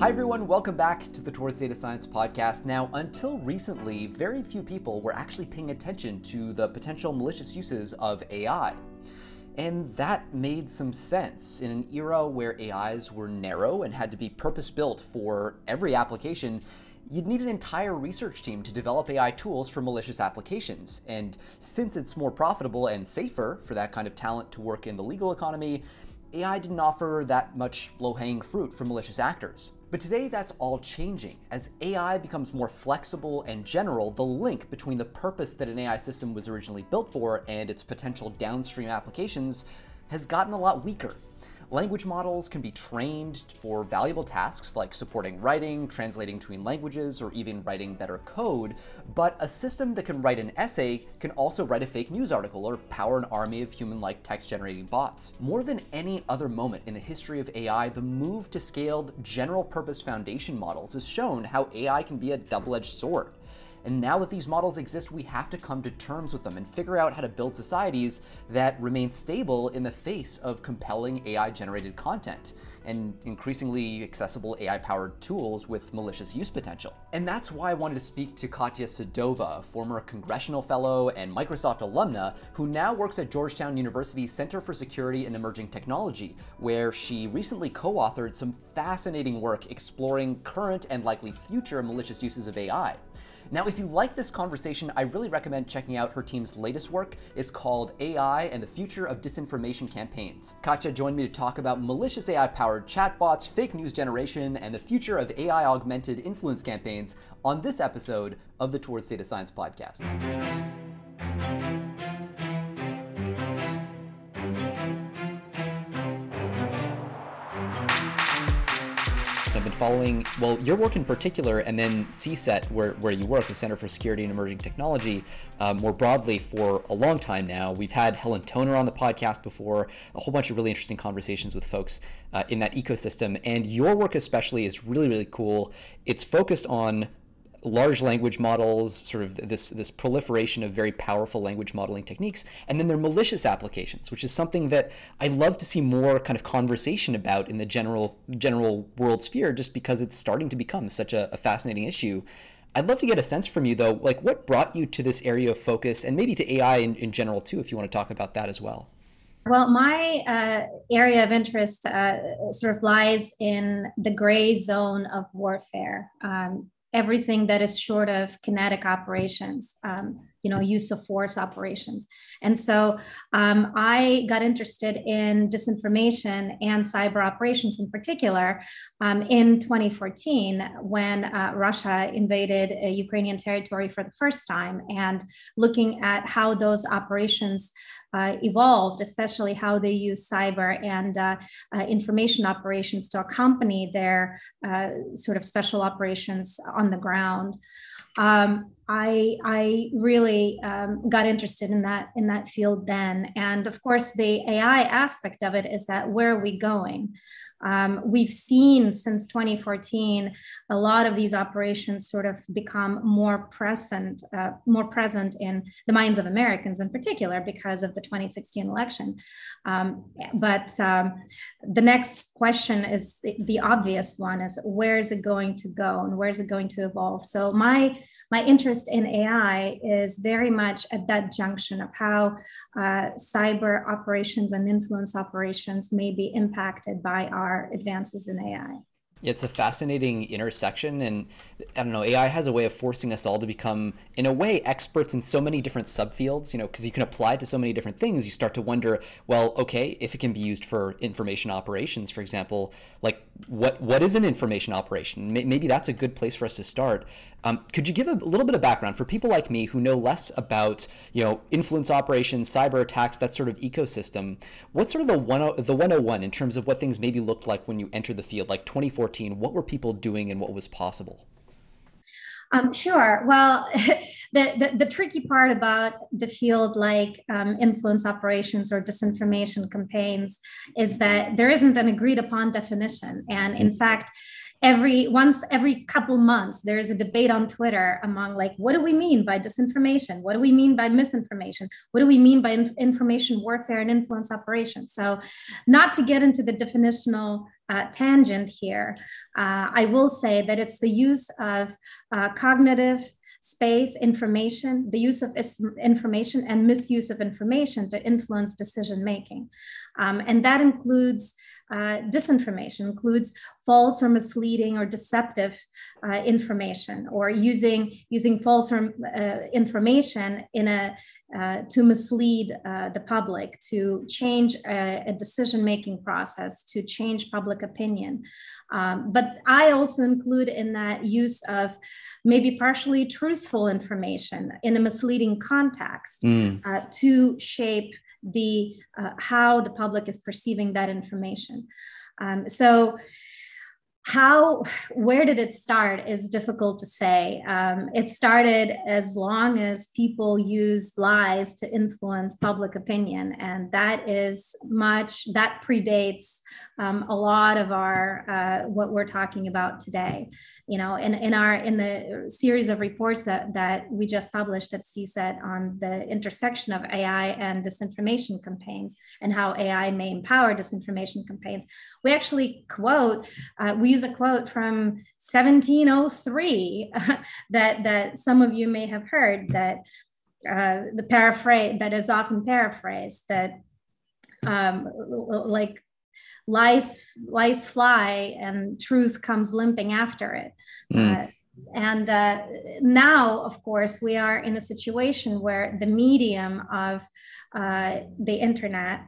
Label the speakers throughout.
Speaker 1: Hi, everyone. Welcome back to the Towards Data Science podcast. Now, until recently, very few people were actually paying attention to the potential malicious uses of AI. And that made some sense. In an era where AIs were narrow and had to be purpose built for every application, you'd need an entire research team to develop AI tools for malicious applications. And since it's more profitable and safer for that kind of talent to work in the legal economy, AI didn't offer that much low hanging fruit for malicious actors. But today that's all changing. As AI becomes more flexible and general, the link between the purpose that an AI system was originally built for and its potential downstream applications has gotten a lot weaker. Language models can be trained for valuable tasks like supporting writing, translating between languages, or even writing better code, but a system that can write an essay can also write a fake news article or power an army of human-like text-generating bots. More than any other moment in the history of AI, the move to scaled general-purpose foundation models has shown how AI can be a double-edged sword. And now that these models exist, we have to come to terms with them and figure out how to build societies that remain stable in the face of compelling AI generated content and increasingly accessible AI powered tools with malicious use potential. And that's why I wanted to speak to Katya Sedova, former congressional fellow and Microsoft alumna, who now works at Georgetown University's Center for Security and Emerging Technology, where she recently co authored some fascinating work exploring current and likely future malicious uses of AI. Now, if you like this conversation, I really recommend checking out her team's latest work. It's called AI and the Future of Disinformation Campaigns. Katya joined me to talk about malicious AI powered chatbots, fake news generation, and the future of AI augmented influence campaigns on this episode of the Towards Data Science podcast. Following, well, your work in particular, and then CSET, where, where you work, the Center for Security and Emerging Technology, um, more broadly for a long time now. We've had Helen Toner on the podcast before, a whole bunch of really interesting conversations with folks uh, in that ecosystem. And your work, especially, is really, really cool. It's focused on large language models, sort of this this proliferation of very powerful language modeling techniques, and then their malicious applications, which is something that I love to see more kind of conversation about in the general general world sphere, just because it's starting to become such a, a fascinating issue. I'd love to get a sense from you though, like what brought you to this area of focus, and maybe to AI in, in general too, if you want to talk about that as well.
Speaker 2: Well, my uh, area of interest uh, sort of lies in the gray zone of warfare. Um, everything that is short of kinetic operations, um, you know, use of force operations. And so um, I got interested in disinformation and cyber operations in particular um, in 2014 when uh, Russia invaded uh, Ukrainian territory for the first time and looking at how those operations uh, evolved, especially how they use cyber and uh, uh, information operations to accompany their uh, sort of special operations on the ground. Um, I, I really um, got interested in that in that field then, and of course the AI aspect of it is that where are we going? Um, we've seen since 2014 a lot of these operations sort of become more present, uh, more present in the minds of Americans in particular because of the 2016 election. Um, but um, the next question is the, the obvious one: is where is it going to go and where is it going to evolve? So my my interest in AI is very much at that junction of how uh, cyber operations and influence operations may be impacted by our advances in AI.
Speaker 1: It's a fascinating intersection, and I don't know. AI has a way of forcing us all to become, in a way, experts in so many different subfields. You know, because you can apply it to so many different things. You start to wonder, well, okay, if it can be used for information operations, for example, like what what is an information operation? Maybe that's a good place for us to start. Um, could you give a little bit of background for people like me who know less about you know influence operations, cyber attacks, that sort of ecosystem? What's sort of the one the 101 in terms of what things maybe looked like when you entered the field, like 2014? What were people doing and what was possible?
Speaker 2: Um, sure. Well, the, the, the, tricky part about the field like um, influence operations or disinformation campaigns is that there isn't an agreed upon definition. And in fact, every once every couple months there is a debate on twitter among like what do we mean by disinformation? What do we mean by misinformation? What do we mean by in- information warfare and influence operations so not to get into the definitional uh, tangent here, uh, I will say that it's the use of uh, cognitive space, information, the use of information and misuse of information to influence decision making. Um, and that includes uh, disinformation, includes false or misleading or deceptive uh, information, or using using false or, uh, information in a uh, to mislead uh, the public, to change a, a decision-making process, to change public opinion. Um, but I also include in that use of maybe partially truthful information in a misleading context mm. uh, to shape the uh, how the public is perceiving that information. Um, so how where did it start is difficult to say. Um, it started as long as people used lies to influence public opinion and that is much that predates um, a lot of our uh, what we're talking about today. You know in, in our in the series of reports that that we just published at CSET on the intersection of ai and disinformation campaigns and how ai may empower disinformation campaigns we actually quote uh, we use a quote from 1703 that that some of you may have heard that uh, the paraphrase that is often paraphrased that um, like lies lies fly and truth comes limping after it mm. uh, and uh, now of course we are in a situation where the medium of uh, the internet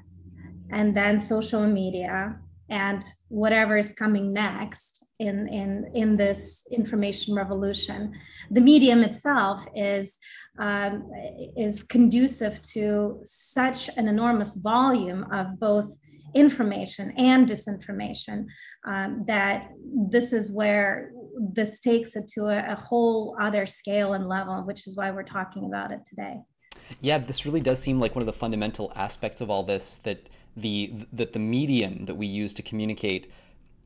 Speaker 2: and then social media and whatever is coming next in, in, in this information revolution. The medium itself is, um, is conducive to such an enormous volume of both information and disinformation um, that this is where this takes it to a, a whole other scale and level, which is why we're talking about it today.
Speaker 1: Yeah, this really does seem like one of the fundamental aspects of all this that the that the medium that we use to communicate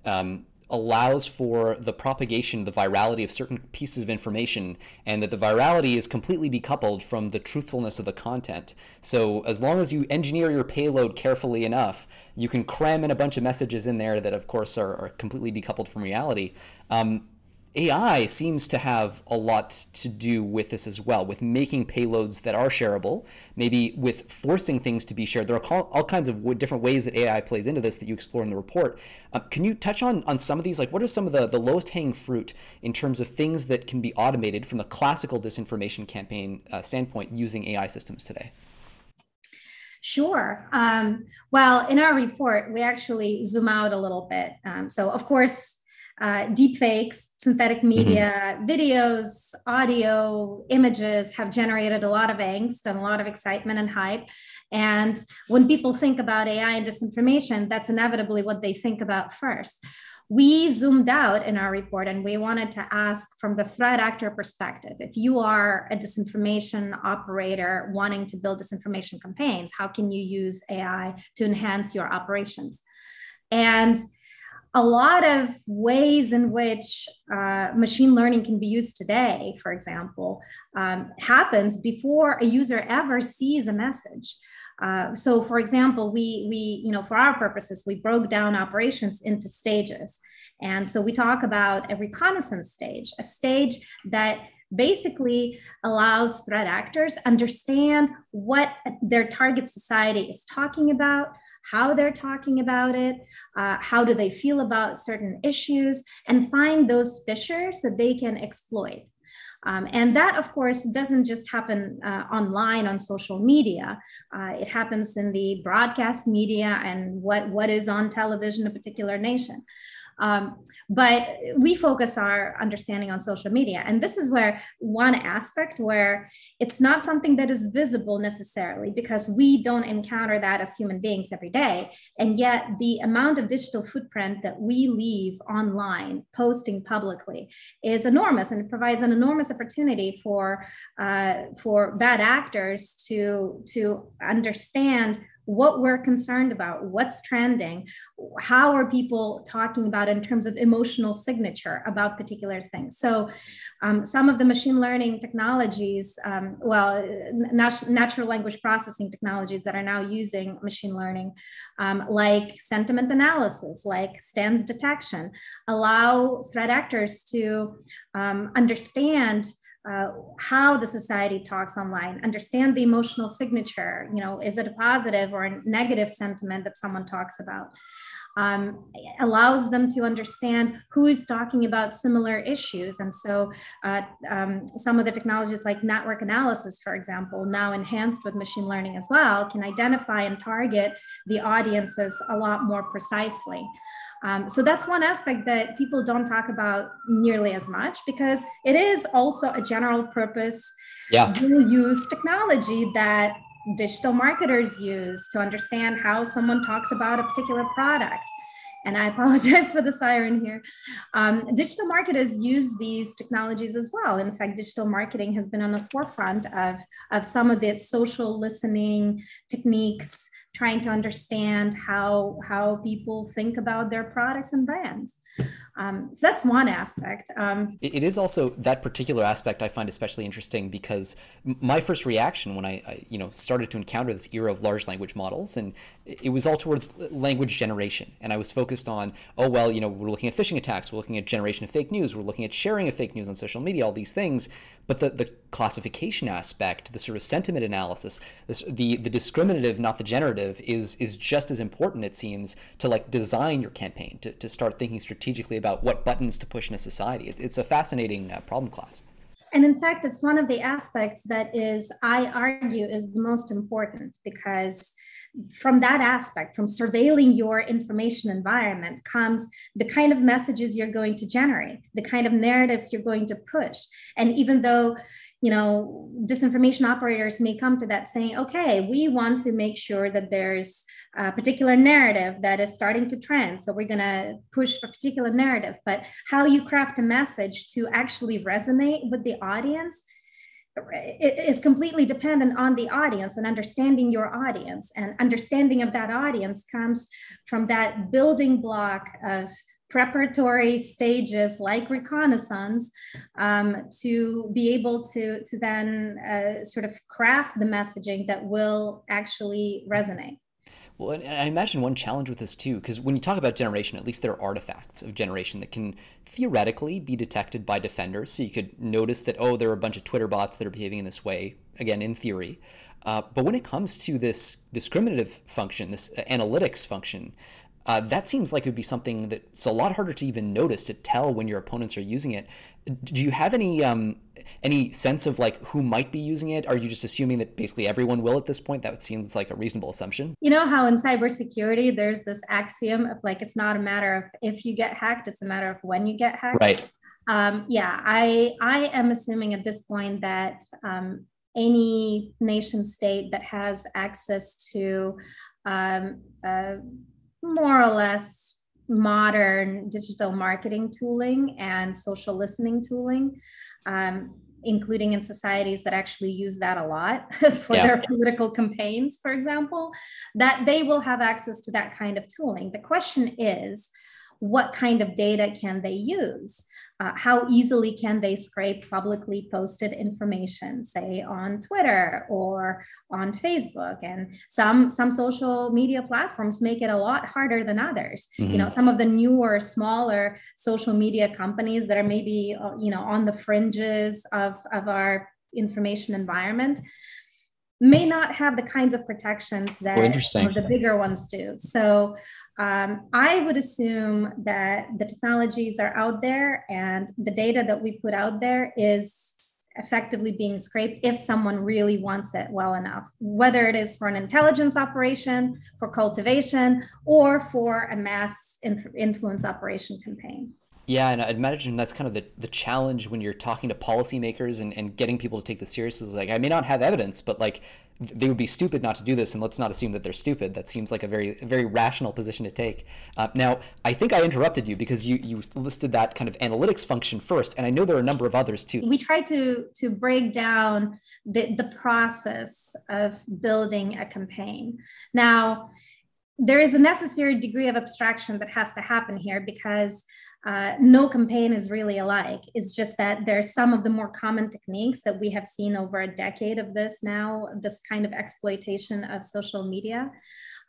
Speaker 1: um, allows for the propagation, the virality of certain pieces of information, and that the virality is completely decoupled from the truthfulness of the content. So as long as you engineer your payload carefully enough, you can cram in a bunch of messages in there that, of course, are, are completely decoupled from reality. Um, AI seems to have a lot to do with this as well, with making payloads that are shareable, maybe with forcing things to be shared. There are all kinds of different ways that AI plays into this that you explore in the report. Uh, can you touch on, on some of these? Like, what are some of the, the lowest hanging fruit in terms of things that can be automated from the classical disinformation campaign uh, standpoint using AI systems today?
Speaker 2: Sure. Um, well, in our report, we actually zoom out a little bit. Um, so, of course, uh, deepfakes, synthetic mm-hmm. media, mm-hmm. videos, audio, images have generated a lot of angst and a lot of excitement and hype. And when people think about AI and disinformation, that's inevitably what they think about first. We zoomed out in our report and we wanted to ask from the threat actor perspective if you are a disinformation operator wanting to build disinformation campaigns, how can you use AI to enhance your operations? And a lot of ways in which uh, machine learning can be used today, for example, um, happens before a user ever sees a message. Uh, so, for example, we we you know for our purposes we broke down operations into stages, and so we talk about a reconnaissance stage, a stage that basically allows threat actors understand what their target society is talking about how they're talking about it, uh, how do they feel about certain issues, and find those fissures that they can exploit. Um, and that, of course, doesn't just happen uh, online on social media. Uh, it happens in the broadcast media and what, what is on television, a particular nation. Um, but we focus our understanding on social media. And this is where one aspect where it's not something that is visible necessarily because we don't encounter that as human beings every day. And yet the amount of digital footprint that we leave online, posting publicly, is enormous and it provides an enormous opportunity for, uh, for bad actors to, to understand what we're concerned about, what's trending, how are people talking about in terms of emotional signature about particular things. So, um, some of the machine learning technologies, um, well, nat- natural language processing technologies that are now using machine learning, um, like sentiment analysis, like stance detection, allow threat actors to um, understand uh, how the society talks online understand the emotional signature you know is it a positive or a negative sentiment that someone talks about um, allows them to understand who is talking about similar issues. And so, uh, um, some of the technologies like network analysis, for example, now enhanced with machine learning as well, can identify and target the audiences a lot more precisely. Um, so that's one aspect that people don't talk about nearly as much because it is also a general purpose yeah. dual use technology that digital marketers use to understand how someone talks about a particular product. And I apologize for the siren here. Um, digital marketers use these technologies as well. In fact, digital marketing has been on the forefront of, of some of the social listening techniques trying to understand how how people think about their products and brands. Um, so that's one aspect. Um,
Speaker 1: it is also that particular aspect I find especially interesting because my first reaction when I, I, you know started to encounter this era of large language models and it was all towards language generation and I was focused on oh well you know we're looking at phishing attacks we're looking at generation of fake news we're looking at sharing of fake news on social media all these things but the, the classification aspect the sort of sentiment analysis this, the the discriminative not the generative is is just as important it seems to like design your campaign to, to start thinking strategically about what buttons to push in a society. It's a fascinating uh, problem class.
Speaker 2: And in fact, it's one of the aspects that is, I argue, is the most important because from that aspect, from surveilling your information environment, comes the kind of messages you're going to generate, the kind of narratives you're going to push. And even though you know, disinformation operators may come to that saying, okay, we want to make sure that there's a particular narrative that is starting to trend. So we're going to push a particular narrative. But how you craft a message to actually resonate with the audience is completely dependent on the audience and understanding your audience. And understanding of that audience comes from that building block of preparatory stages like reconnaissance um, to be able to, to then uh, sort of craft the messaging that will actually resonate.
Speaker 1: Well, and I imagine one challenge with this too, because when you talk about generation, at least there are artifacts of generation that can theoretically be detected by defenders. So you could notice that, oh, there are a bunch of Twitter bots that are behaving in this way, again, in theory. Uh, but when it comes to this discriminative function, this uh, analytics function, uh, that seems like it would be something that's a lot harder to even notice to tell when your opponents are using it. Do you have any um, any sense of like who might be using it? Are you just assuming that basically everyone will at this point? That seems like a reasonable assumption.
Speaker 2: You know how in cybersecurity there's this axiom of like it's not a matter of if you get hacked, it's a matter of when you get hacked.
Speaker 1: Right.
Speaker 2: Um, yeah, I I am assuming at this point that um, any nation state that has access to um, uh, more or less modern digital marketing tooling and social listening tooling, um, including in societies that actually use that a lot for yeah. their political campaigns, for example, that they will have access to that kind of tooling. The question is, what kind of data can they use? Uh, how easily can they scrape publicly posted information, say on Twitter or on Facebook? And some some social media platforms make it a lot harder than others. Mm-hmm. You know, some of the newer, smaller social media companies that are maybe uh, you know on the fringes of of our information environment may not have the kinds of protections that the bigger ones do. So um, I would assume that the technologies are out there and the data that we put out there is effectively being scraped if someone really wants it well enough, whether it is for an intelligence operation, for cultivation, or for a mass influence operation campaign.
Speaker 1: Yeah, and I'd imagine that's kind of the, the challenge when you're talking to policymakers and, and getting people to take this seriously. Like, I may not have evidence, but like they would be stupid not to do this, and let's not assume that they're stupid. That seems like a very very rational position to take. Uh, now, I think I interrupted you because you you listed that kind of analytics function first, and I know there are a number of others too.
Speaker 2: We try to to break down the the process of building a campaign. Now, there is a necessary degree of abstraction that has to happen here because uh, no campaign is really alike. It's just that there's some of the more common techniques that we have seen over a decade of this now, this kind of exploitation of social media.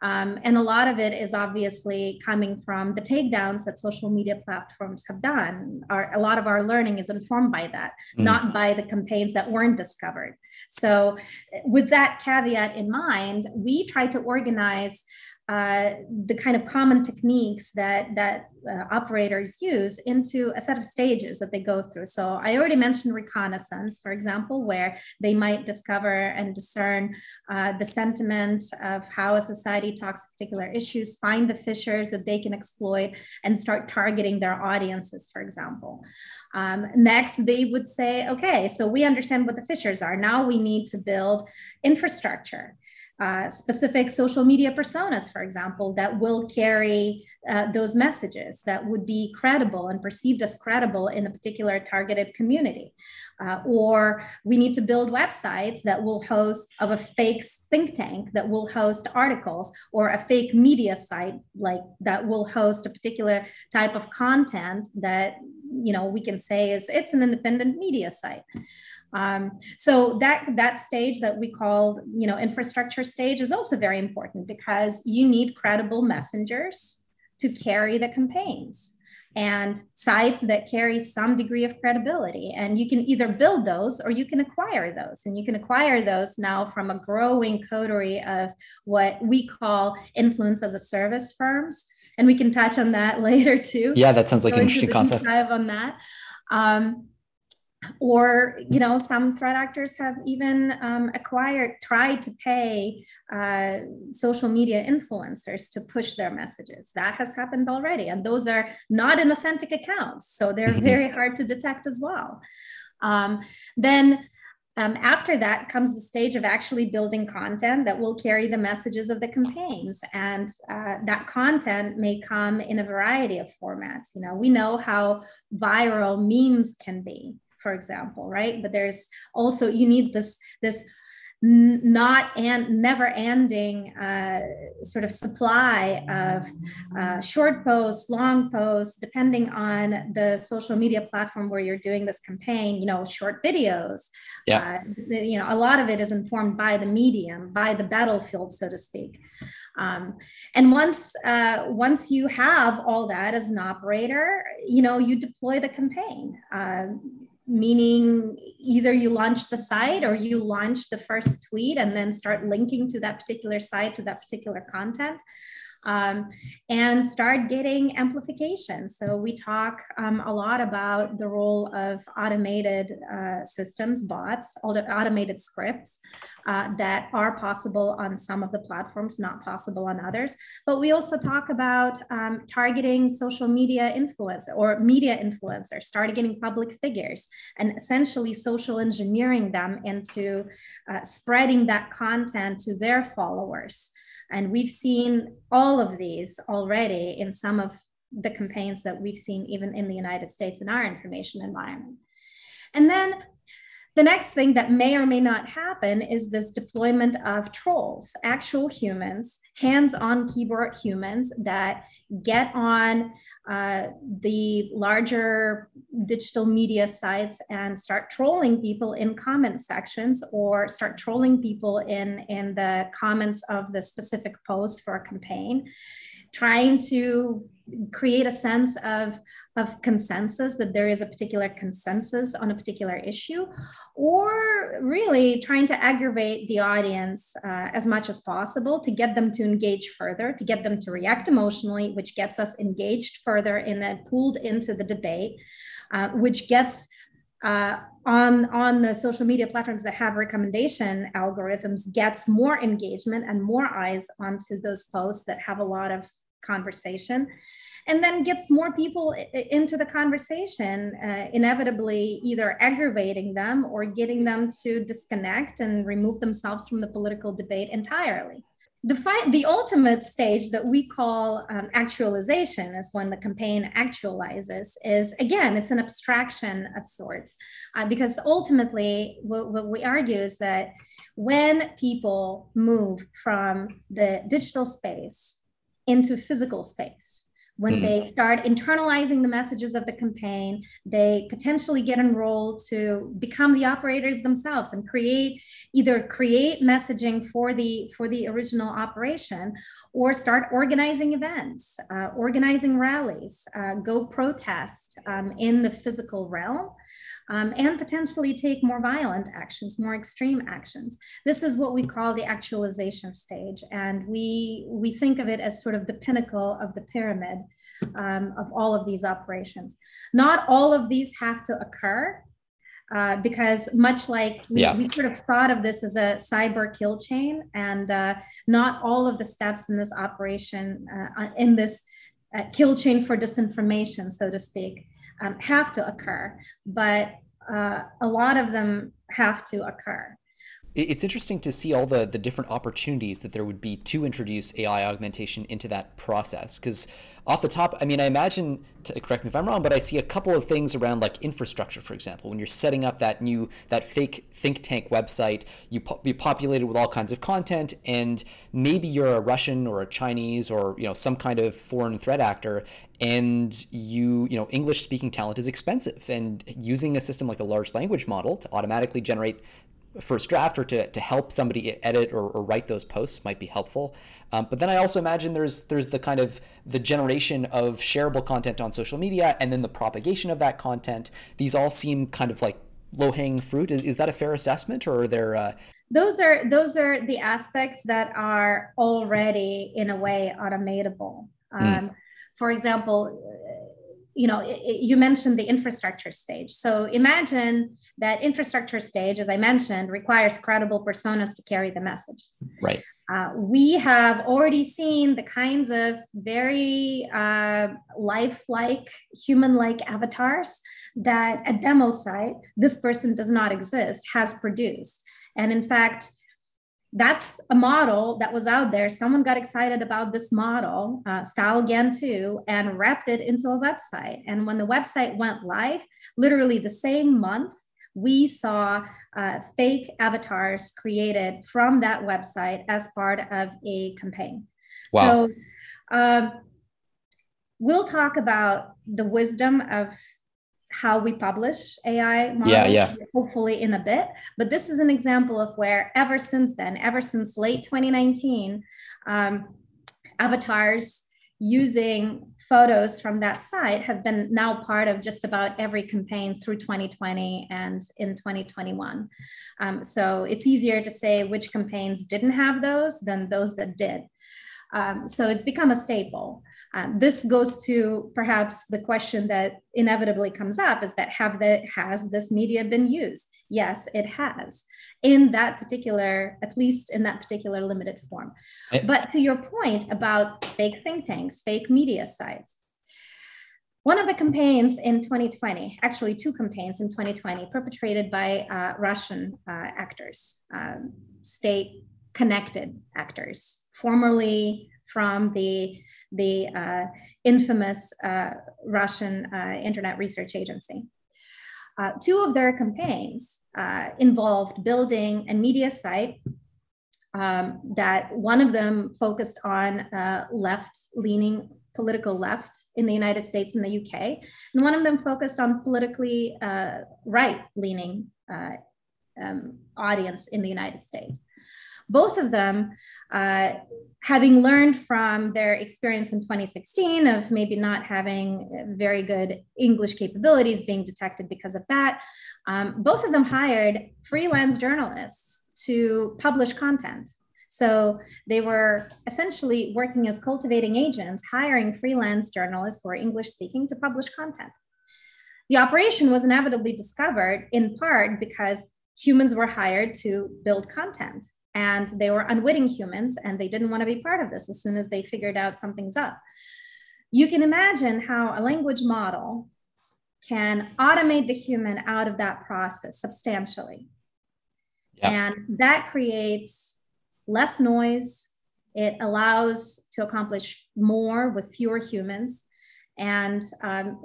Speaker 2: Um, and a lot of it is obviously coming from the takedowns that social media platforms have done. Our, a lot of our learning is informed by that, mm. not by the campaigns that weren't discovered. So, with that caveat in mind, we try to organize uh, the kind of common techniques that that uh, operators use into a set of stages that they go through. So I already mentioned reconnaissance, for example, where they might discover and discern uh, the sentiment of how a society talks particular issues, find the fissures that they can exploit, and start targeting their audiences, for example. Um, next, they would say, okay, so we understand what the fissures are. Now we need to build infrastructure uh, specific social media personas, for example, that will carry uh, those messages that would be credible and perceived as credible in a particular targeted community. Uh, or we need to build websites that will host of a fake think tank that will host articles or a fake media site like that will host a particular type of content that you know we can say is it's an independent media site um, so that that stage that we call you know infrastructure stage is also very important because you need credible messengers to carry the campaigns and sites that carry some degree of credibility. And you can either build those or you can acquire those. And you can acquire those now from a growing coterie of what we call influence as a service firms. And we can touch on that later too.
Speaker 1: Yeah, that sounds like an interesting concept.
Speaker 2: Dive on that. Um, or you know some threat actors have even um, acquired tried to pay uh, social media influencers to push their messages. That has happened already and those are not inauthentic accounts so they're mm-hmm. very hard to detect as well. Um, then um, after that comes the stage of actually building content that will carry the messages of the campaigns and uh, that content may come in a variety of formats. You know we know how viral memes can be for example, right? But there's also you need this this not and never ending uh, sort of supply of uh, short posts, long posts, depending on the social media platform where you're doing this campaign, you know, short videos. Yeah. Uh, you know, a lot of it is informed by the medium, by the battlefield, so to speak. Um, and once uh, once you have all that as an operator, you know, you deploy the campaign uh, meaning either you launch the site or you launch the first tweet and then start linking to that particular site to that particular content um, and start getting amplification. So we talk um, a lot about the role of automated uh, systems, bots, all the automated scripts uh, that are possible on some of the platforms, not possible on others. But we also talk about um, targeting social media influence or media influencers, targeting public figures, and essentially social engineering them into uh, spreading that content to their followers. And we've seen all of these already in some of the campaigns that we've seen even in the United States in our information environment. And then the next thing that may or may not happen is this deployment of trolls, actual humans, hands on keyboard humans that get on uh, the larger digital media sites and start trolling people in comment sections or start trolling people in, in the comments of the specific posts for a campaign trying to create a sense of, of consensus that there is a particular consensus on a particular issue or really trying to aggravate the audience uh, as much as possible to get them to engage further to get them to react emotionally which gets us engaged further and then pulled into the debate uh, which gets uh, on on the social media platforms that have recommendation algorithms gets more engagement and more eyes onto those posts that have a lot of conversation and then gets more people into the conversation, uh, inevitably either aggravating them or getting them to disconnect and remove themselves from the political debate entirely. The, fi- the ultimate stage that we call um, actualization is when the campaign actualizes is again it's an abstraction of sorts uh, because ultimately what, what we argue is that when people move from the digital space into physical space when mm. they start internalizing the messages of the campaign, they potentially get enrolled to become the operators themselves and create either create messaging for the for the original operation or start organizing events, uh, organizing rallies, uh, go protest um, in the physical realm um, and potentially take more violent actions, more extreme actions. This is what we call the actualization stage. And we, we think of it as sort of the pinnacle of the pyramid um, of all of these operations. Not all of these have to occur. Uh, because much like we, yeah. we, sort of thought of this as a cyber kill chain, and uh, not all of the steps in this operation, uh, in this uh, kill chain for disinformation, so to speak, um, have to occur, but uh, a lot of them have to occur.
Speaker 1: It's interesting to see all the, the different opportunities that there would be to introduce AI augmentation into that process. Because off the top, I mean, I imagine, to, correct me if I'm wrong, but I see a couple of things around like infrastructure, for example. When you're setting up that new, that fake think tank website, you po- be populated with all kinds of content, and maybe you're a Russian or a Chinese or, you know, some kind of foreign threat actor, and you, you know, English speaking talent is expensive. And using a system like a large language model to automatically generate first draft or to, to help somebody edit or, or write those posts might be helpful. Um, but then I also imagine there's there's the kind of the generation of shareable content on social media and then the propagation of that content. These all seem kind of like low hanging fruit. Is, is that a fair assessment or are there? Uh...
Speaker 2: those are those are the aspects that are already in a way automatable. Hmm. Um, mm. For example, you know, it, it, you mentioned the infrastructure stage. So imagine that infrastructure stage, as I mentioned, requires credible personas to carry the message.
Speaker 1: Right.
Speaker 2: Uh, we have already seen the kinds of very uh, lifelike, human like avatars that a demo site, this person does not exist, has produced. And in fact, that's a model that was out there. Someone got excited about this model, uh, StyleGAN 2, and wrapped it into a website. And when the website went live, literally the same month, we saw uh, fake avatars created from that website as part of a campaign. Wow. So um, we'll talk about the wisdom of how we publish AI models, yeah, yeah. hopefully in a bit. But this is an example of where ever since then, ever since late 2019, um, avatars using photos from that site have been now part of just about every campaign through 2020 and in 2021. Um, so it's easier to say which campaigns didn't have those than those that did. Um, so it's become a staple. Um, this goes to perhaps the question that inevitably comes up is that have the has this media been used? Yes, it has in that particular, at least in that particular limited form. I, but to your point about fake think tanks, fake media sites, one of the campaigns in 2020, actually two campaigns in 2020, perpetrated by uh, Russian uh, actors, um, state connected actors, formerly from the the uh, infamous uh, Russian uh, Internet Research Agency. Uh, two of their campaigns uh, involved building a media site um, that one of them focused on left leaning political left in the United States and the UK, and one of them focused on politically right leaning um, audience in the United States both of them uh, having learned from their experience in 2016 of maybe not having very good English capabilities being detected because of that, um, both of them hired freelance journalists to publish content. So they were essentially working as cultivating agents, hiring freelance journalists who are English speaking to publish content. The operation was inevitably discovered in part because humans were hired to build content and they were unwitting humans and they didn't want to be part of this as soon as they figured out something's up. You can imagine how a language model can automate the human out of that process substantially. And that creates less noise. It allows to accomplish more with fewer humans and um,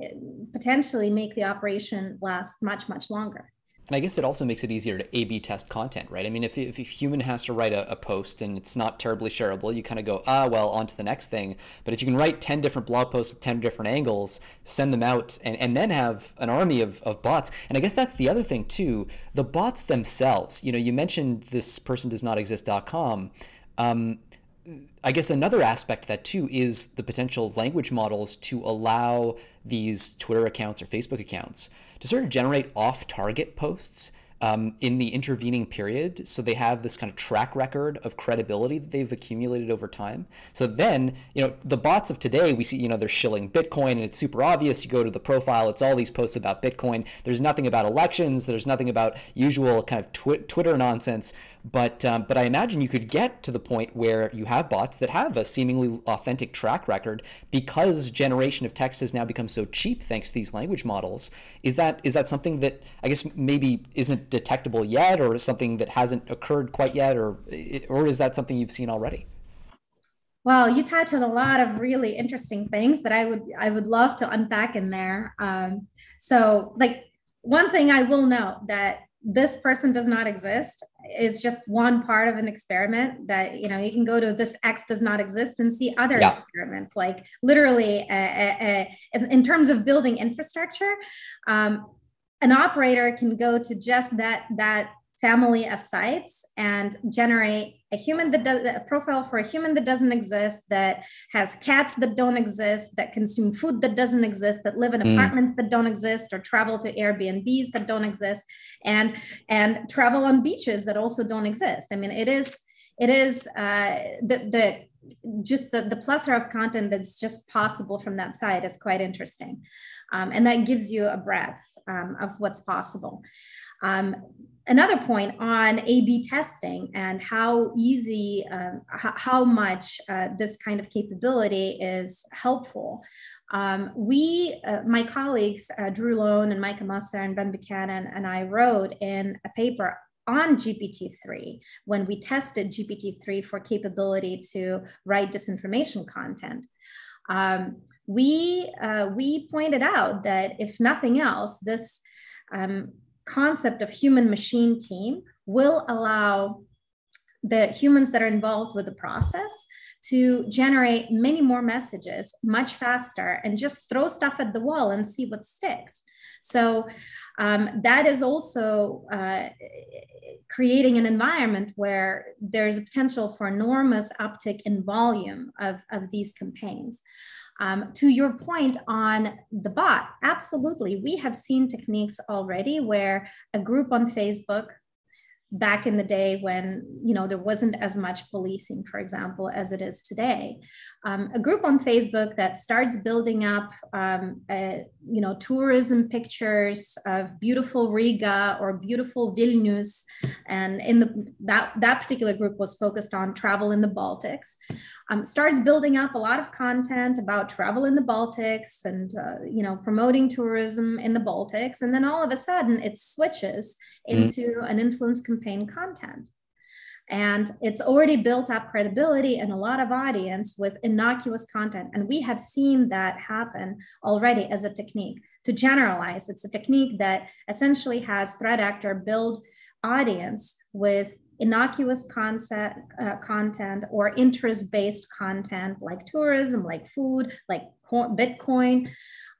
Speaker 2: potentially make the operation last much, much longer.
Speaker 1: And I guess it also makes it easier to A B test content, right? I mean, if, if a human has to write a, a post and it's not terribly shareable, you kind of go, ah, well, on to the next thing. But if you can write 10 different blog posts with 10 different angles, send them out, and, and then have an army of, of bots. And I guess that's the other thing, too. The bots themselves, you know, you mentioned this person does not exist.com. Um, I guess another aspect that too is the potential of language models to allow these Twitter accounts or Facebook accounts to sort of generate off target posts um, in the intervening period. So they have this kind of track record of credibility that they've accumulated over time. So then, you know, the bots of today, we see, you know, they're shilling Bitcoin and it's super obvious. You go to the profile, it's all these posts about Bitcoin. There's nothing about elections. There's nothing about usual kind of tw- Twitter nonsense. But um, but I imagine you could get to the point where you have bots that have a seemingly authentic track record because generation of text has now become so cheap thanks to these language models. Is that is that something that I guess maybe isn't detectable yet, or something that hasn't occurred quite yet, or or is that something you've seen already?
Speaker 2: Well, you touch on a lot of really interesting things that I would I would love to unpack in there. Um, so, like one thing I will note that this person does not exist is just one part of an experiment that you know you can go to this x does not exist and see other yeah. experiments like literally uh, uh, uh, in terms of building infrastructure um, an operator can go to just that that family of sites and generate a human that does a profile for a human that doesn't exist that has cats that don't exist that consume food that doesn't exist that live in mm. apartments that don't exist or travel to airbnbs that don't exist and and travel on beaches that also don't exist i mean it is it is uh, the the just the, the plethora of content that's just possible from that site is quite interesting um, and that gives you a breadth um, of what's possible. Um, another point on A/B testing and how easy, um, h- how much uh, this kind of capability is helpful. Um, we, uh, my colleagues, uh, Drew Lohn and Micah Musser and Ben Buchanan and I wrote in a paper on GPT-3 when we tested GPT-3 for capability to write disinformation content. Um, we uh, we pointed out that if nothing else, this um, concept of human machine team will allow the humans that are involved with the process to generate many more messages much faster and just throw stuff at the wall and see what sticks. So um, that is also uh, creating an environment where there's a potential for enormous uptick in volume of, of these campaigns. Um, to your point on the bot, absolutely. We have seen techniques already where a group on Facebook back in the day when you know there wasn't as much policing for example as it is today um, a group on facebook that starts building up um, a, you know tourism pictures of beautiful riga or beautiful vilnius and in the that that particular group was focused on travel in the baltics um, starts building up a lot of content about travel in the baltics and uh, you know promoting tourism in the baltics and then all of a sudden it switches mm-hmm. into mm-hmm. an influence campaign content. And it's already built up credibility and a lot of audience with innocuous content. And we have seen that happen already as a technique. To generalize, it's a technique that essentially has threat actor build audience with innocuous concept, uh, content or interest based content like tourism, like food, like Bitcoin,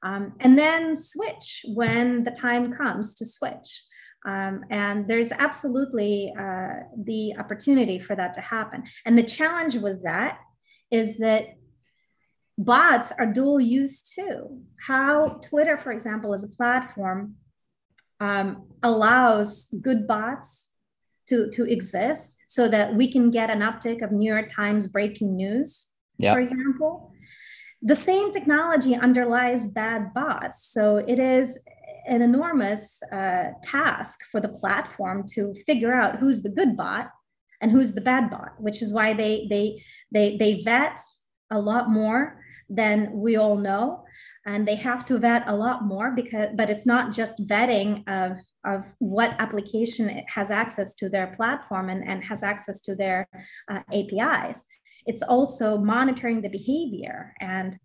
Speaker 2: um, and then switch when the time comes to switch. Um, and there's absolutely uh, the opportunity for that to happen. And the challenge with that is that bots are dual use too. How Twitter, for example, as a platform, um, allows good bots to, to exist so that we can get an uptick of New York Times breaking news, yep. for example. The same technology underlies bad bots. So it is an enormous uh, task for the platform to figure out who's the good bot and who's the bad bot, which is why they they they they vet a lot more than we all know. And they have to vet a lot more because but it's not just vetting of of what application has access to their platform and, and has access to their uh, apis it's also monitoring the behavior and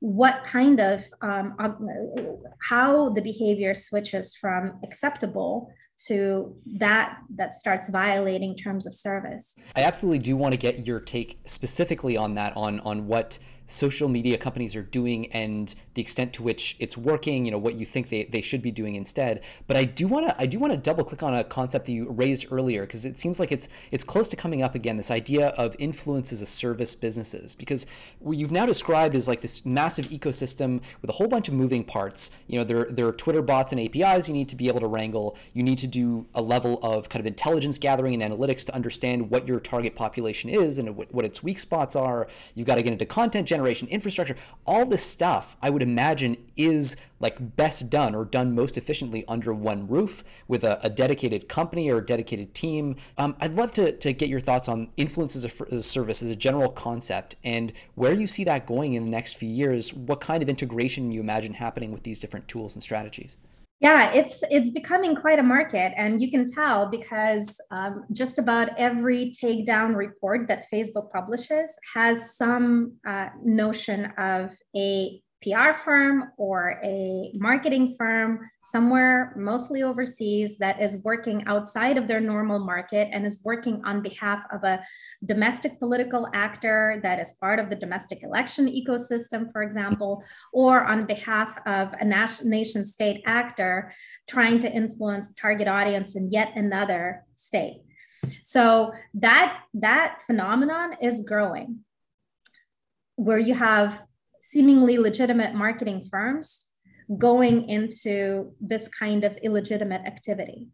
Speaker 2: what kind of um, how the behavior switches from acceptable to that that starts violating terms of service.
Speaker 1: I absolutely do want to get your take specifically on that on on what social media companies are doing and the extent to which it's working, you know, what you think they, they should be doing instead. But I do want to I do want to double click on a concept that you raised earlier because it seems like it's it's close to coming up again this idea of influence as a service businesses because what you've now described is like this massive ecosystem with a whole bunch of moving parts. You know, there there are Twitter bots and APIs you need to be able to wrangle. You need to do a level of kind of intelligence gathering and analytics to understand what your target population is and what, what its weak spots are. You've got to get into content generation generation, infrastructure, all this stuff, I would imagine is like best done or done most efficiently under one roof with a, a dedicated company or a dedicated team. Um, I'd love to, to get your thoughts on influence as a, as a service as a general concept and where you see that going in the next few years. What kind of integration you imagine happening with these different tools and strategies?
Speaker 2: Yeah, it's it's becoming quite a market, and you can tell because um, just about every takedown report that Facebook publishes has some uh, notion of a PR firm or a marketing firm somewhere, mostly overseas, that is working outside of their normal market and is working on behalf of a domestic political actor that is part of the domestic election ecosystem, for example, or on behalf of a nation state actor trying to influence target audience in yet another state. So that that phenomenon is growing where you have seemingly legitimate marketing firms going into this kind of illegitimate activity.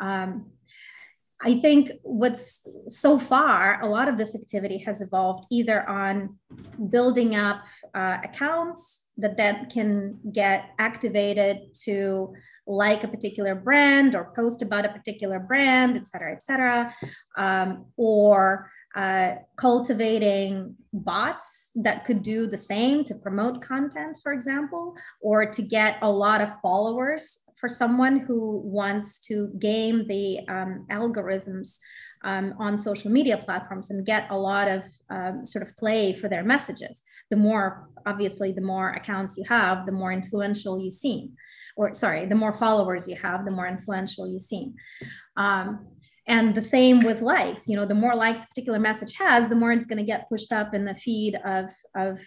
Speaker 2: Um, I think what's so far, a lot of this activity has evolved either on building up uh, accounts that then can get activated to like a particular brand or post about a particular brand, et cetera, et cetera, um, or uh, cultivating bots that could do the same to promote content, for example, or to get a lot of followers for someone who wants to game the um, algorithms um, on social media platforms and get a lot of um, sort of play for their messages. The more, obviously, the more accounts you have, the more influential you seem. Or, sorry, the more followers you have, the more influential you seem. Um, and the same with likes you know the more likes a particular message has the more it's going to get pushed up in the feed of of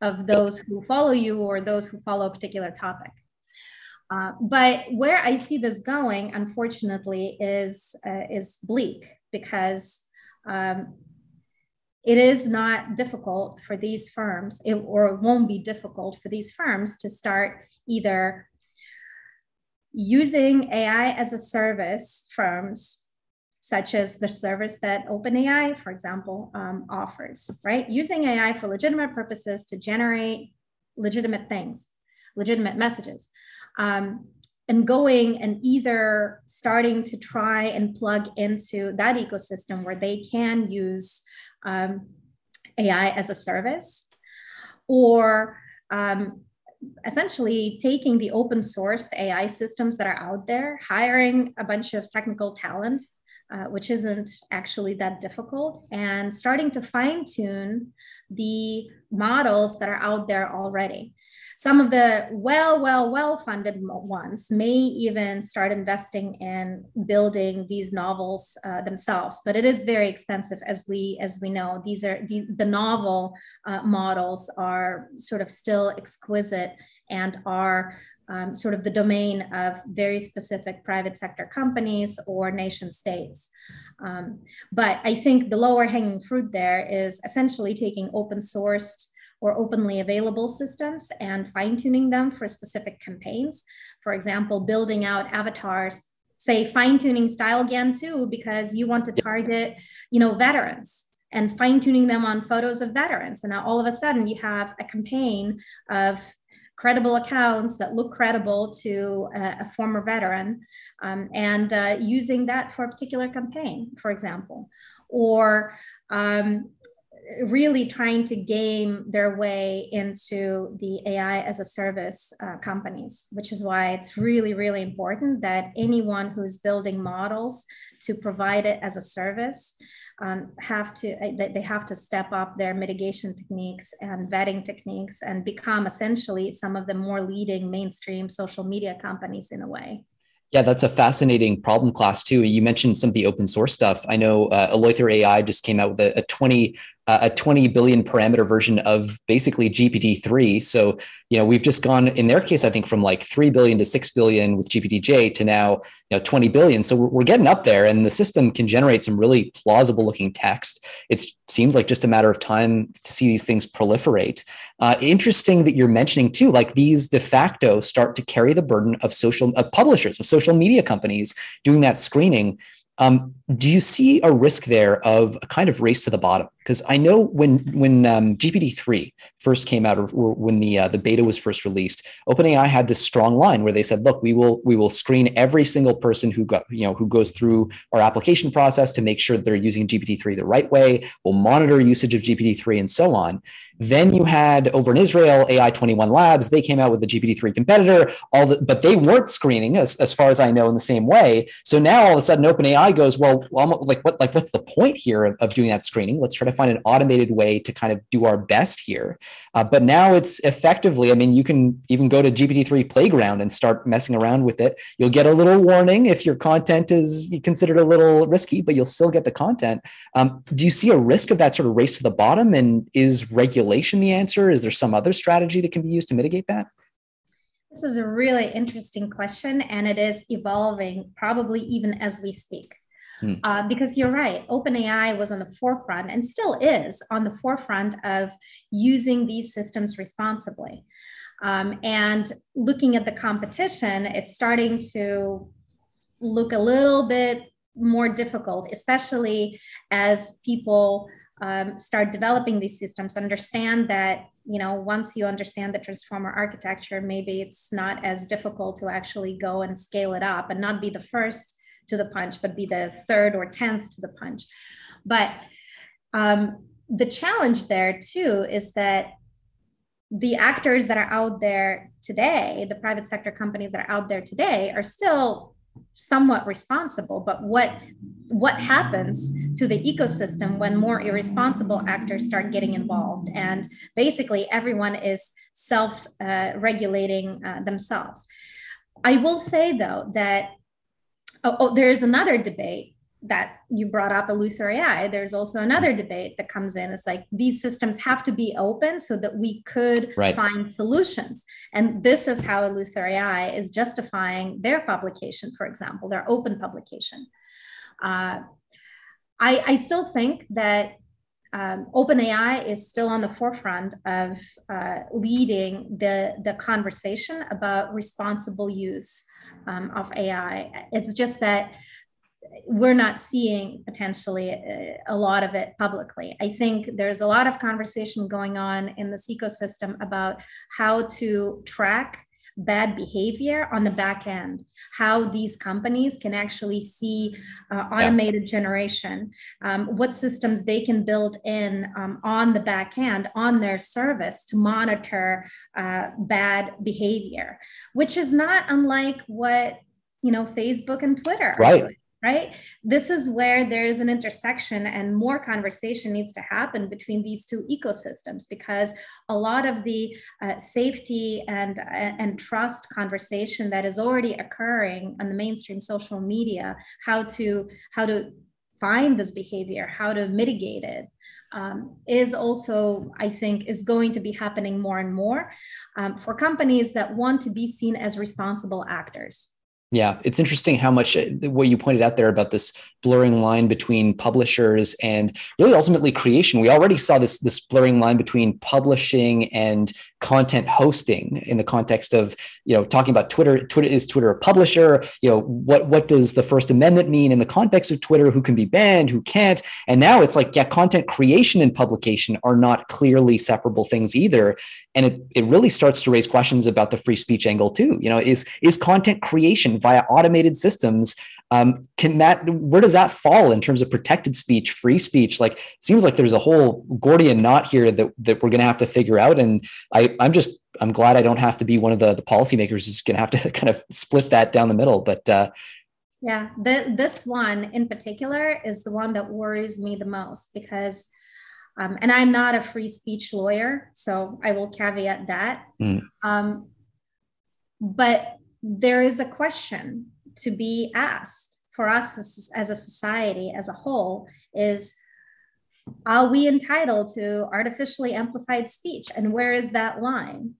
Speaker 2: of those who follow you or those who follow a particular topic. Uh, but where i see this going unfortunately is uh, is bleak because um, it is not difficult for these firms it, or it won't be difficult for these firms to start either using AI as a service firms, such as the service that OpenAI, for example, um, offers, right? Using AI for legitimate purposes to generate legitimate things, legitimate messages. Um, and going and either starting to try and plug into that ecosystem where they can use um, AI as a service or um, essentially taking the open source AI systems that are out there, hiring a bunch of technical talent, uh, which isn't actually that difficult, and starting to fine tune the models that are out there already. Some of the well, well, well funded ones may even start investing in building these novels uh, themselves, but it is very expensive, as we as we know. These are the, the novel uh, models are sort of still exquisite and are um, sort of the domain of very specific private sector companies or nation states. Um, but I think the lower hanging fruit there is essentially taking open sourced or openly available systems and fine tuning them for specific campaigns. For example, building out avatars, say fine tuning StyleGAN 2 because you want to target, you know, veterans and fine tuning them on photos of veterans. And now all of a sudden you have a campaign of credible accounts that look credible to a, a former veteran um, and uh, using that for a particular campaign, for example, or um, really trying to game their way into the AI as a service uh, companies, which is why it's really, really important that anyone who's building models to provide it as a service um, have to uh, they have to step up their mitigation techniques and vetting techniques and become essentially some of the more leading mainstream social media companies in a way.
Speaker 1: Yeah, that's a fascinating problem class too. You mentioned some of the open source stuff. I know uh, Eleuther AI just came out with a, a 20 a 20 billion parameter version of basically GPT-3. So, you know, we've just gone in their case, I think from like 3 billion to 6 billion with GPT-J to now, you know, 20 billion. So we're, we're getting up there and the system can generate some really plausible looking text. It seems like just a matter of time to see these things proliferate. Uh, interesting that you're mentioning too, like these de facto start to carry the burden of social of publishers, of social media companies doing that screening. Um, do you see a risk there of a kind of race to the bottom? Because I know when when um, GPT three first came out, or, or when the uh, the beta was first released, OpenAI had this strong line where they said, "Look, we will we will screen every single person who got you know who goes through our application process to make sure that they're using GPT three the right way. We'll monitor usage of GPT three and so on." Then you had over in Israel, AI 21 Labs, they came out with the GPT-3 competitor, all the, but they weren't screening as, as far as I know in the same way. So now all of a sudden OpenAI goes, well, well like what, like what's the point here of, of, doing that screening? Let's try to find an automated way to kind of do our best here. Uh, but now it's effectively, I mean, you can even go to GPT-3 Playground and start messing around with it. You'll get a little warning if your content is considered a little risky, but you'll still get the content. Um, do you see a risk of that sort of race to the bottom? And is regulation regulation the answer? Is there some other strategy that can be used to mitigate that?
Speaker 2: This is a really interesting question, and it is evolving probably even as we speak. Hmm. Uh, because you're right, OpenAI was on the forefront and still is on the forefront of using these systems responsibly. Um, and looking at the competition, it's starting to look a little bit more difficult, especially as people um, start developing these systems understand that you know once you understand the transformer architecture maybe it's not as difficult to actually go and scale it up and not be the first to the punch but be the third or tenth to the punch. But um, the challenge there too is that the actors that are out there today the private sector companies that are out there today are still somewhat responsible. But what what happens to the ecosystem when more irresponsible actors start getting involved? And basically everyone is self uh, regulating uh, themselves. I will say though that oh, oh, there's another debate that you brought up Eleuther AI, there's also another debate that comes in. It's like these systems have to be open so that we could right. find solutions. And this is how Eleuther AI is justifying their publication, for example, their open publication. Uh, I, I still think that um, OpenAI is still on the forefront of uh, leading the, the conversation about responsible use um, of AI. It's just that we're not seeing potentially a, a, lot of it publicly. I think there's a lot of conversation going on in this ecosystem about how to track bad behavior on the back end, how these companies can actually see uh, automated yeah. generation, um, what systems they can build in um, on the back end on their service to monitor uh, bad behavior, which is not unlike what you know Facebook and Twitter
Speaker 1: right
Speaker 2: right? This is where there's an intersection and more conversation needs to happen between these two ecosystems because a lot of the uh, safety and, uh, and trust conversation that is already occurring on the mainstream social media, how to, how to find this behavior, how to mitigate it, um, is also, I think, is going to be happening more and more um, for companies that want to be seen as responsible actors.
Speaker 1: Yeah, it's interesting how much uh, what you pointed out there about this blurring line between publishers and really ultimately creation. We already saw this this blurring line between publishing and content hosting in the context of you know talking about Twitter. Twitter is Twitter a publisher? You know what what does the First Amendment mean in the context of Twitter? Who can be banned? Who can't? And now it's like yeah, content creation and publication are not clearly separable things either. And it, it really starts to raise questions about the free speech angle too. You know is is content creation via automated systems um, can that where does that fall in terms of protected speech free speech? Like it seems like there's a whole gordian knot here that that we're going to have to figure out. And i i'm just i'm glad i don't have to be one of the, the policymakers who's going to have to kind of split that down the middle. But uh,
Speaker 2: yeah, the, this one in particular is the one that worries me the most because, um, and I'm not a free speech lawyer, so I will caveat that. Mm. Um, but there is a question to be asked for us as, as a society as a whole is are we entitled to artificially amplified speech and where is that line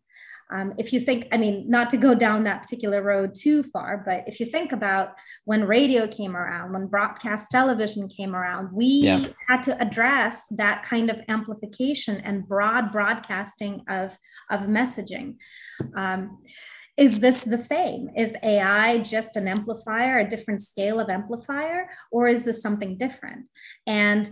Speaker 2: um, if you think, I mean, not to go down that particular road too far, but if you think about when radio came around, when broadcast television came around, we yeah. had to address that kind of amplification and broad broadcasting of, of messaging. Um, is this the same? Is AI just an amplifier, a different scale of amplifier, or is this something different? And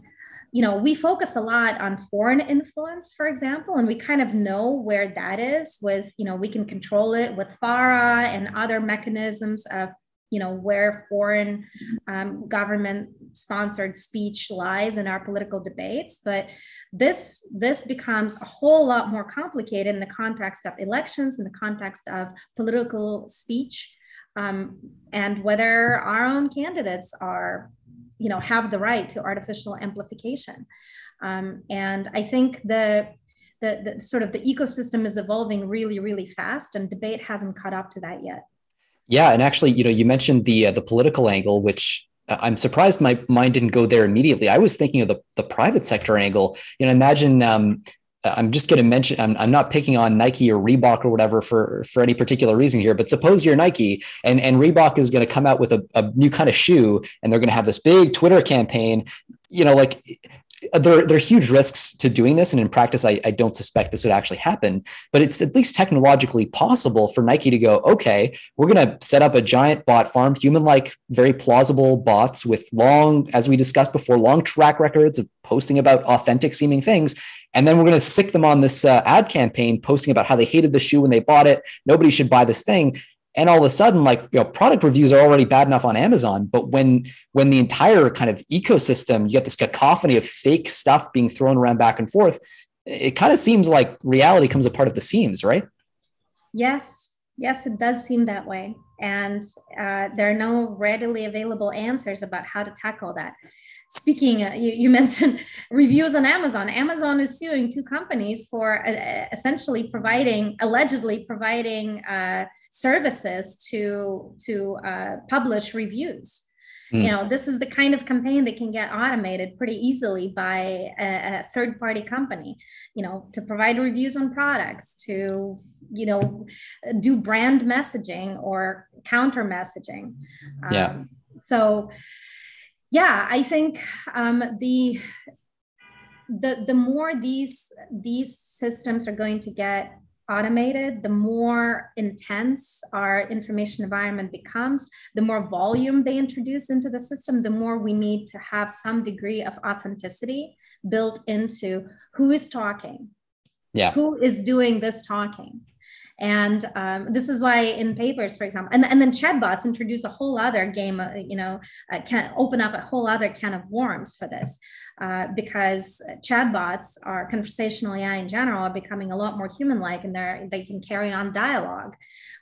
Speaker 2: you know, we focus a lot on foreign influence, for example, and we kind of know where that is with, you know, we can control it with FARA and other mechanisms of, you know, where foreign um, government sponsored speech lies in our political debates. But this, this becomes a whole lot more complicated in the context of elections, in the context of political speech, um, and whether our own candidates are you know have the right to artificial amplification um, and i think the, the the sort of the ecosystem is evolving really really fast and debate hasn't caught up to that yet
Speaker 1: yeah and actually you know you mentioned the uh, the political angle which uh, I'm surprised my mind didn't go there immediately. I was thinking of the, the private sector angle. You know, imagine um, I'm just going to mention I'm, I'm not picking on Nike or Reebok or whatever for for any particular reason here, but suppose you're Nike and and Reebok is going to come out with a, a new kind of shoe and they're going to have this big Twitter campaign. You know, like uh, there, there are huge risks to doing this. And in practice, I, I don't suspect this would actually happen, but it's at least technologically possible for Nike to go, okay, we're going to set up a giant bot farm, human like, very plausible bots with long, as we discussed before, long track records of posting about authentic seeming things. And then we're going to stick them on this uh, ad campaign posting about how they hated the shoe when they bought it. Nobody should buy this thing. And all of a sudden like you know product reviews are already bad enough on amazon. But when when the entire kind of ecosystem you get this cacophony of fake stuff being thrown around back and forth it kind of seems like reality comes apart at the seams right?
Speaker 2: Yes. Yes it does seem that way. And uh, there are no readily available answers about how to tackle that speaking, uh, you, you, mentioned reviews on Amazon. Amazon is suing two companies for uh, essentially providing, allegedly providing uh, services to to uh, publish reviews. Mm. You know, this is the kind of campaign that can get automated pretty easily by a, a third party company. You know, to provide reviews on products, to you know, do brand messaging or counter messaging.
Speaker 1: Yeah. Um,
Speaker 2: so yeah, I think um, the the the more these these systems are going to get automated, the more intense our information environment becomes, the more volume they introduce into the system, the more we need to have some degree of authenticity built into who is talking,
Speaker 1: yeah.
Speaker 2: who is doing this talking. And um, this is why in papers, for example, and, and then chatbots introduce a whole other game, uh, you know, uh, can open up a whole other can of worms for this uh, because chatbots are conversational AI in general are becoming a lot more human-like and they're, they can carry on dialogue.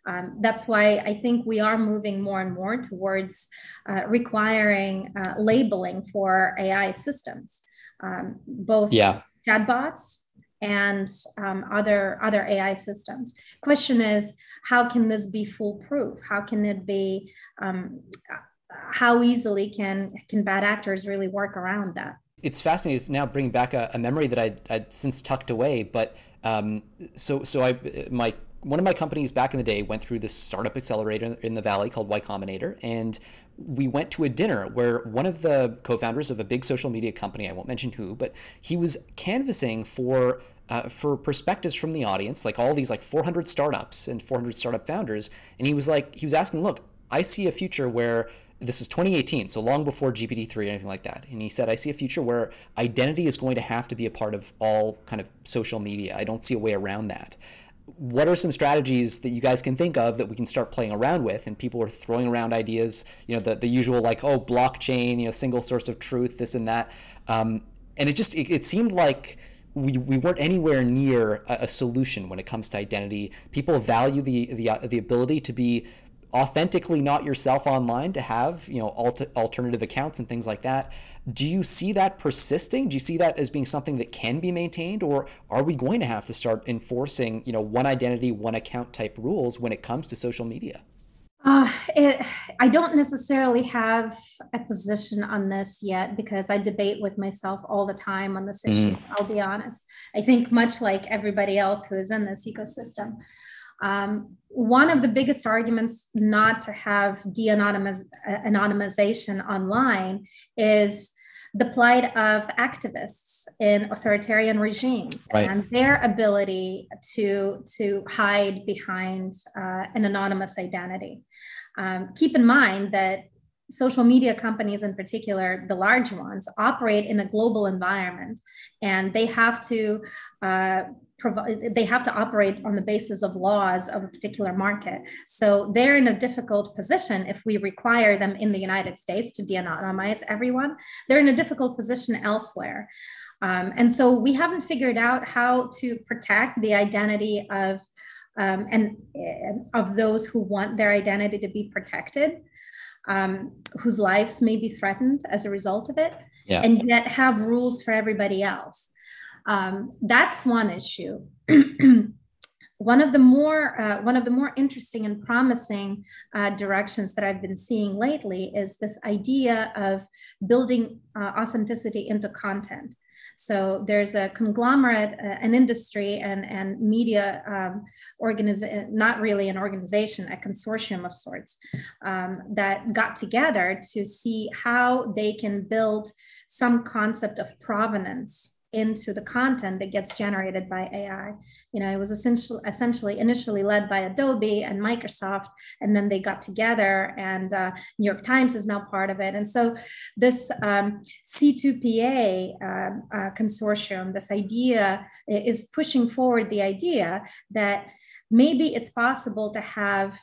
Speaker 2: Um, that's why I think we are moving more and more towards uh, requiring uh, labeling for AI systems, um, both
Speaker 1: yeah.
Speaker 2: chatbots and um, other other AI systems. Question is, how can this be foolproof? How can it be? Um, how easily can can bad actors really work around that?
Speaker 1: It's fascinating to now bring back a, a memory that I'd, I'd, since tucked away. But um, so so I my one of my companies back in the day went through this startup accelerator in the valley called Y Combinator, and we went to a dinner where one of the co-founders of a big social media company, I won't mention who, but he was canvassing for uh, for perspectives from the audience, like all these like 400 startups and 400 startup founders, and he was like, he was asking, look, I see a future where this is 2018, so long before GPT-3 or anything like that. And he said, I see a future where identity is going to have to be a part of all kind of social media. I don't see a way around that. What are some strategies that you guys can think of that we can start playing around with? And people are throwing around ideas, you know, the, the usual like, oh, blockchain, you know, single source of truth, this and that. Um, and it just, it, it seemed like we, we weren't anywhere near a, a, solution when it comes to identity. People value the, the, uh, the ability to be authentically not yourself online to have you know alter, alternative accounts and things like that do you see that persisting do you see that as being something that can be maintained or are we going to have to start enforcing you know one identity one account type rules when it comes to social media
Speaker 2: uh, it, I don't necessarily have a position on this yet because I debate with myself all the time on this issue. Mm. I'll be honest. I think, much like everybody else who is in this ecosystem, um, one of the biggest arguments not to have de-anonymization online is the plight of activists in authoritarian regimes right. and their ability to, to hide behind uh, an anonymous identity. Um, keep in mind that social media companies in particular the large ones operate in a global environment. And they have to uh, provide they have to operate on the basis of laws of a particular market. So they're in a difficult position if we require them in the united states to de-anonymize everyone. They're in a difficult position elsewhere. Um, and so we haven't figured out how to protect the identity of um, and uh, of those who want their identity to be protected um, whose lives may be threatened as a result of it yeah. and yet have rules for everybody else um, that's one issue. one of the more uh, one of the more interesting and promising uh, directions that I've been seeing lately is this idea of building uh, authenticity into content. So there's a conglomerate, uh, an industry, and and media um, organization, not really an organization, a consortium of sorts, um, that got together to see how they can build some concept of provenance into the content that gets generated by AI. You know, it was essentially essentially initially led by Adobe and Microsoft, and then they got together, and uh, New York Times is now part of it. And so, this um, C2PA uh, uh, consortium, this idea is pushing forward the idea that maybe it's possible to have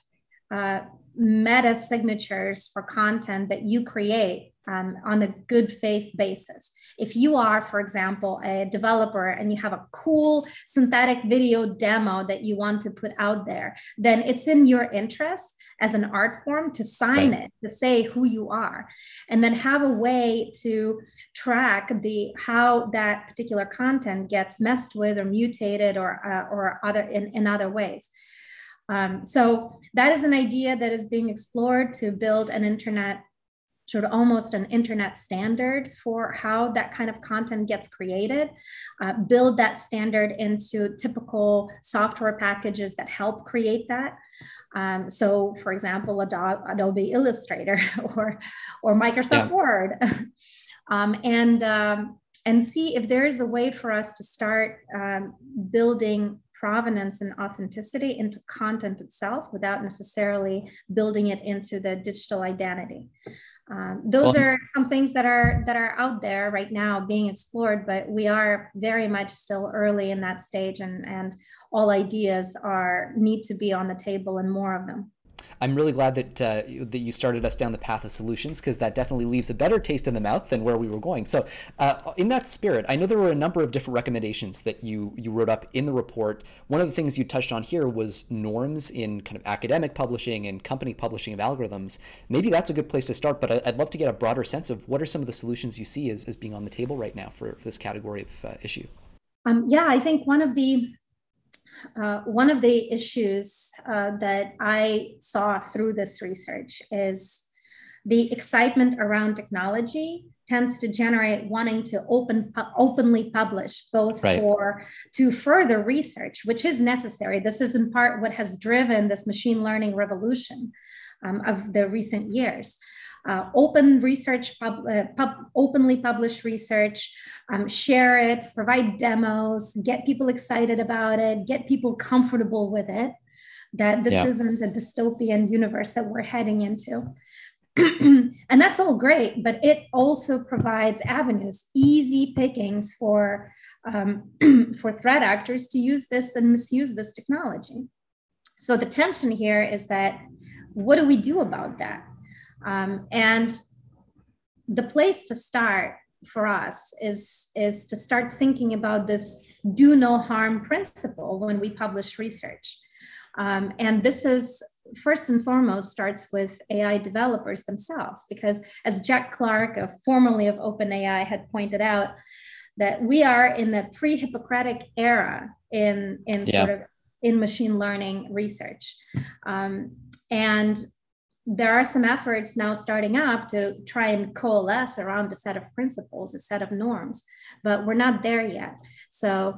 Speaker 2: uh, meta signatures for content that you create um, on a good faith basis. If you are, for example, a developer and you have a cool synthetic video demo that you want to put out there, then it's in your interest as an art form to sign right. it, to say who you are, and then have a way to track the how that particular content gets messed with or mutated or uh, or other in, in other ways. Um, so that is an idea that is being explored to build an internet sort of almost an internet standard for how that kind of content gets created, uh, build that standard into typical software packages that help create that. Um, so, for example, Adobe Illustrator or, or Microsoft yeah. Word. um, and, um, and see if there is a way for us to start um, building provenance and authenticity into content itself without necessarily building it into the digital identity. Um, those well, are some things that are that are out there right now being explored, but we are very much still early in that stage, and and all ideas are need to be on the table and more of them.
Speaker 1: I'm really glad that uh, that you started us down the path of solutions because that definitely leaves a better taste in the mouth than where we were going. So, uh, in that spirit, I know there were a number of different recommendations that you you wrote up in the report. One of the things you touched on here was norms in kind of academic publishing and company publishing of algorithms. Maybe that's a good place to start, but I'd love to get a broader sense of what are some of the solutions you see as, as being on the table right now for, for this category of uh, issue.
Speaker 2: Um, yeah, I think one of the uh, one of the issues uh, that I saw through this research is the excitement around technology tends to generate wanting to open openly publish both right. for to further research which is necessary this is in part what has driven this machine learning revolution um, of the recent years uh, open research, pub, uh, pub, openly publish research, um, share it, provide demos, get people excited about it, get people comfortable with it, that this yeah. isn't a dystopian universe that we're heading into. and that's all great, but it also provides avenues, easy pickings for um, for threat actors to use this and misuse this technology. So the tension here is that what do we do about that? Um, and the place to start for us is, is to start thinking about this do no harm principle when we publish research. Um, and this is first and foremost starts with AI developers themselves, because as Jack Clark, formerly of OpenAI, had pointed out, that we are in the pre-Hippocratic era in in yeah. sort of in machine learning research, um, and there are some efforts now starting up to try and coalesce around a set of principles, a set of norms, but we're not there yet. So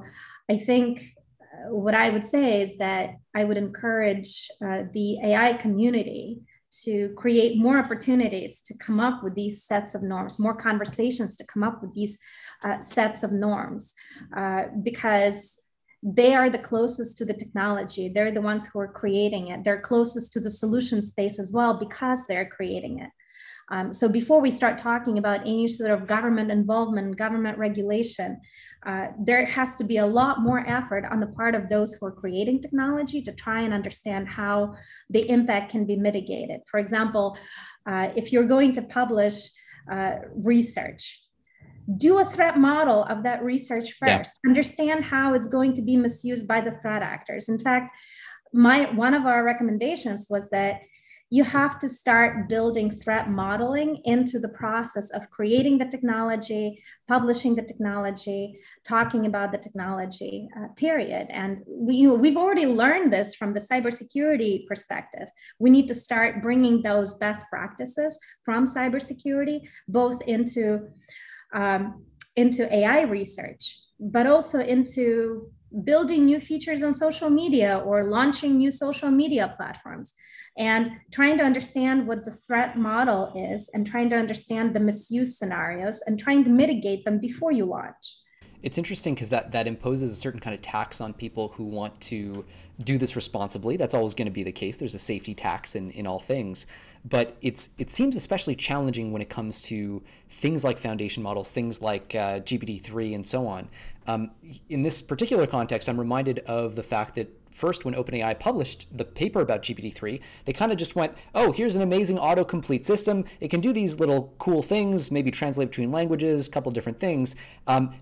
Speaker 2: I think uh, what I would say is that I would encourage uh, the AI community to create more opportunities to come up with these sets of norms, more conversations to come up with these uh, sets of norms, uh, because they are the closest to the technology. They're the ones who are creating it. They're closest to the solution space as well because they're creating it. Um, so before we start talking about any sort of government involvement, government regulation, uh, there has to be a lot more effort on the part of those who are creating technology to try and understand how the impact can be mitigated. For example, uh, if you're going to publish uh, research, do a threat model of that research first. Yeah. understand how it's going to be misused by the threat actors. In fact my one of our recommendations was that you have to start building threat modeling into the process of creating the technology publishing the technology talking about the technology uh, period. And we, you know, we've already learned this from the cybersecurity perspective. We need to start bringing those best practices from cybersecurity both into um, into AI research, but also into building new features on social media or launching new social media platforms and trying to understand what the threat model is and trying to understand the misuse scenarios and trying to mitigate them before you launch.
Speaker 1: It's interesting because that, that imposes a certain kind of tax on people who want to do this responsibly. That's always going to be the case. There's a safety tax in, in all things. But it's it seems especially challenging when it comes to things like foundation models, things like uh, GPT-3 and so on. Um, in this particular context, I'm reminded of the fact that first when OpenAI published the paper about GPT-3, they kind of just went, oh, here's an amazing autocomplete system. It can do these little cool things, maybe translate between languages, a couple different things. Um,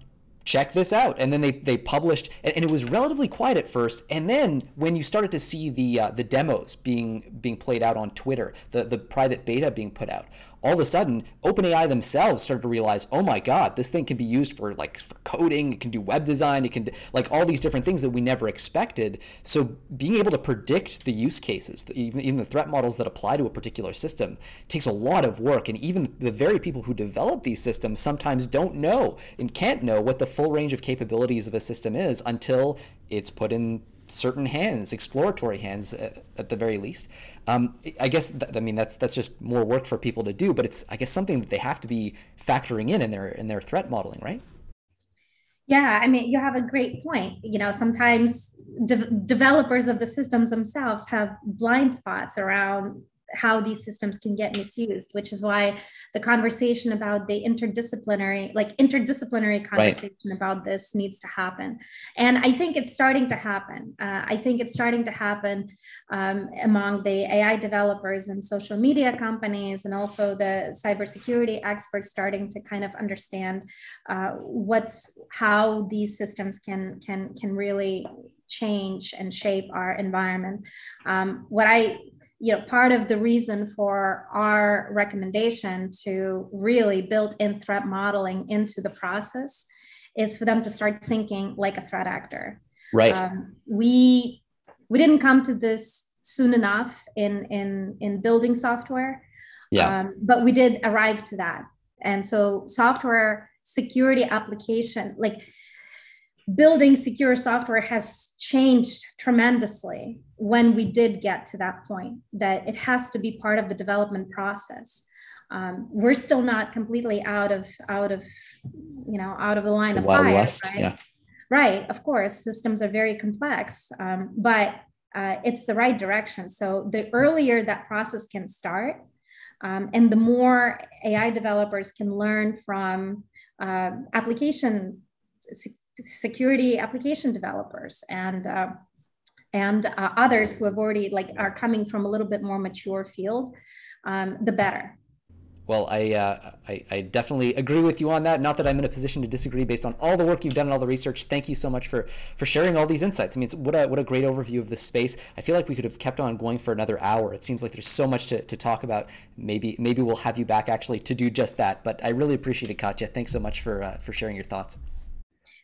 Speaker 1: check this out. And then they, they published and, it was relatively quiet at first. And then when you started to see the uh, the demos being being played out on twitter the, the private beta being put out all of a sudden OpenAI themselves started to realize, oh my God, this thing can be used for like for coding, it can do web design, it can like all these different things that we never expected. So being able to predict the use cases, even, even the threat models that apply to a particular system takes a lot of work. And even the very people who develop these systems sometimes don't know and can't know what the full range of capabilities of a system is until it's put in certain hands, exploratory hands at, at the very least. Um, I guess th- I mean that's that's just more work for people to do, but it's I guess something that they have to be factoring in in their in their threat modeling, right?
Speaker 2: Yeah, I mean, you have a great point. You know, sometimes de- developers of the systems themselves have blind spots around how these systems can get misused which is why the conversation about the interdisciplinary like interdisciplinary conversation right. about this needs to happen. And i think it's starting to happen. Uh, i think it's starting to happen um, among the ai developers and social media companies and also the cybersecurity experts starting to kind of understand uh, what's how these systems can can can really change and shape our environment. Um, what i you know part of the reason for our recommendation to really build in threat modeling into the process is for them to start thinking like a threat actor.
Speaker 1: Right. Um,
Speaker 2: we we didn't come to this soon enough in in in building software.
Speaker 1: Yeah. Um,
Speaker 2: but we did arrive to that. And so software security application like building secure software has changed tremendously when we did get to that point that it has to be part of the development process. Um, we're still not completely out of out of you know out of the line the of
Speaker 1: Wild
Speaker 2: fire
Speaker 1: West,
Speaker 2: right?
Speaker 1: yeah.
Speaker 2: Right of course systems are very complex um, but uh, it's the right direction. So the earlier that process can start Um, and the more AI developers can learn from uh, application security application developers and uh, and uh, others who have already like are coming from a little bit more mature field, um, the better.
Speaker 1: Well, I, uh, I, I definitely agree with you on that. Not that I'm in a position to disagree based on all the work you've done and all the research. Thank you so much for for sharing all these insights. I mean, what a what a great overview of this space. I feel like we could have kept on going for another hour. It seems like there's so much to, to talk about. Maybe maybe we'll have you back actually to do just that. But I really appreciate it, Katya. Thanks so much for uh, for sharing your thoughts.